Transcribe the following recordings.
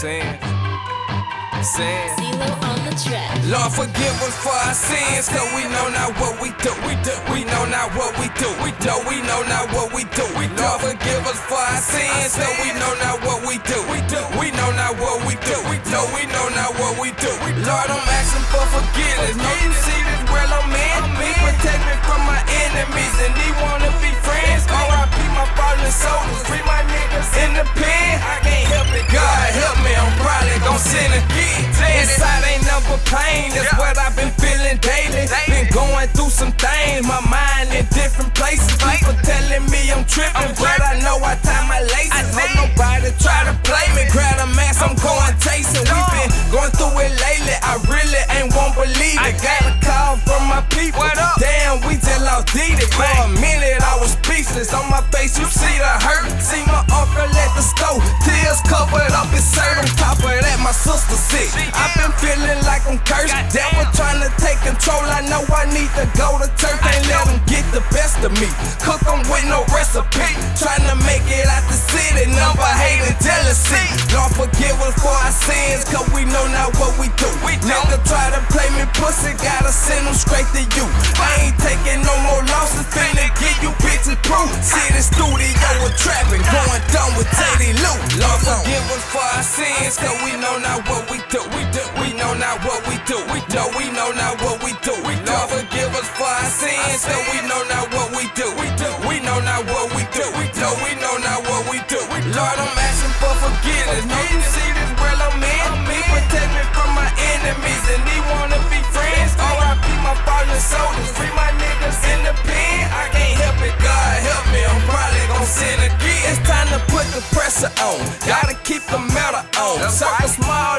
saying? Saying. On the track. Lord forgive us for our sins, cause we know not what we do. We do. We know not what we do. We do. We know not what we do. We Lord forgive us for our sins, cause we know not what we do. We do. We know not what we do. We know we know not what we do. Lord, I'm asking for forgiveness. Know you see this world I'm in. He protect me from my enemies, and he wanna be friends. R.I.P. we just. For a minute, I was speechless. On my face, you see the hurt. See my uncle at the stove. Tears covered up his shirt. On top of that, my sister sick. I've been feeling like I'm cursed. Devil trying to take control. I know I need to go to church. Ain't let them get the best of me. Cook 'em with no recipe. Trying to make it out the city. Number hate and jealousy. Lord forgive us for our sins. Cause we know not what we do. Nigga try to play me pussy. Gotta send them straight to you. I ain't taking no bitches. See the studio with trapping. Going done with Teddy Lou. Lord forgive us for our sins. Cause we know not what we do. We do. We know not what we do. We know we know not what we do. We Lord forgive us for our sins. Cause we know not what we do. We do. We know not what we do. We know we know keep the metal on. Circle small,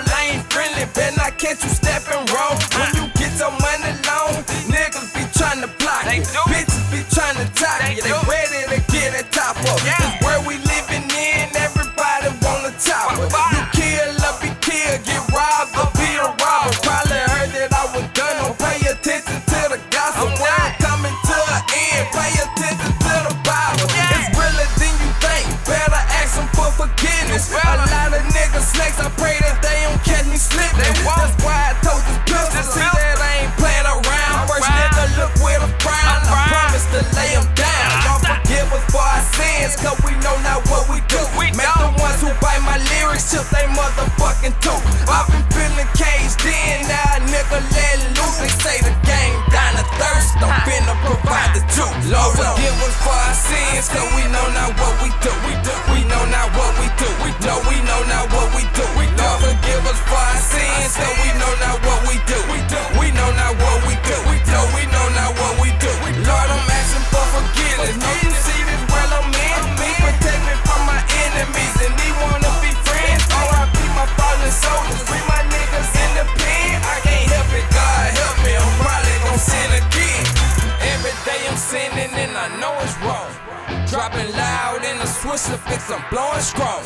Dropping loud in the Swisher fix, I'm blowing strong.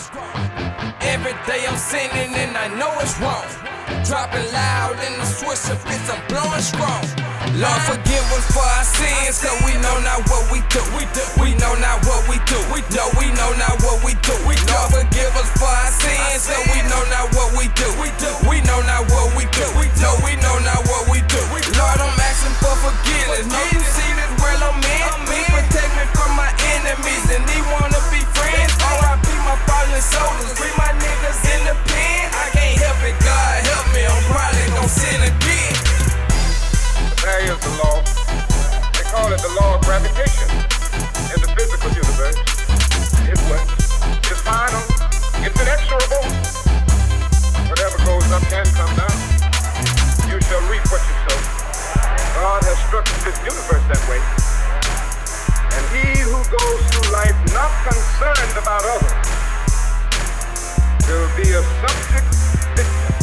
Every day I'm sinning and I know it's wrong. Dropping loud in the Swisher fix, I'm blowing strong. Lord forgive us for our sins, cause we know not what we do. We do. We know not what we do. We know we know not what we do. We Lord way. And he who goes through life not concerned about others will be a subject victim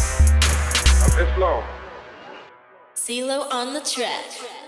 of this law. C-Lo on the track.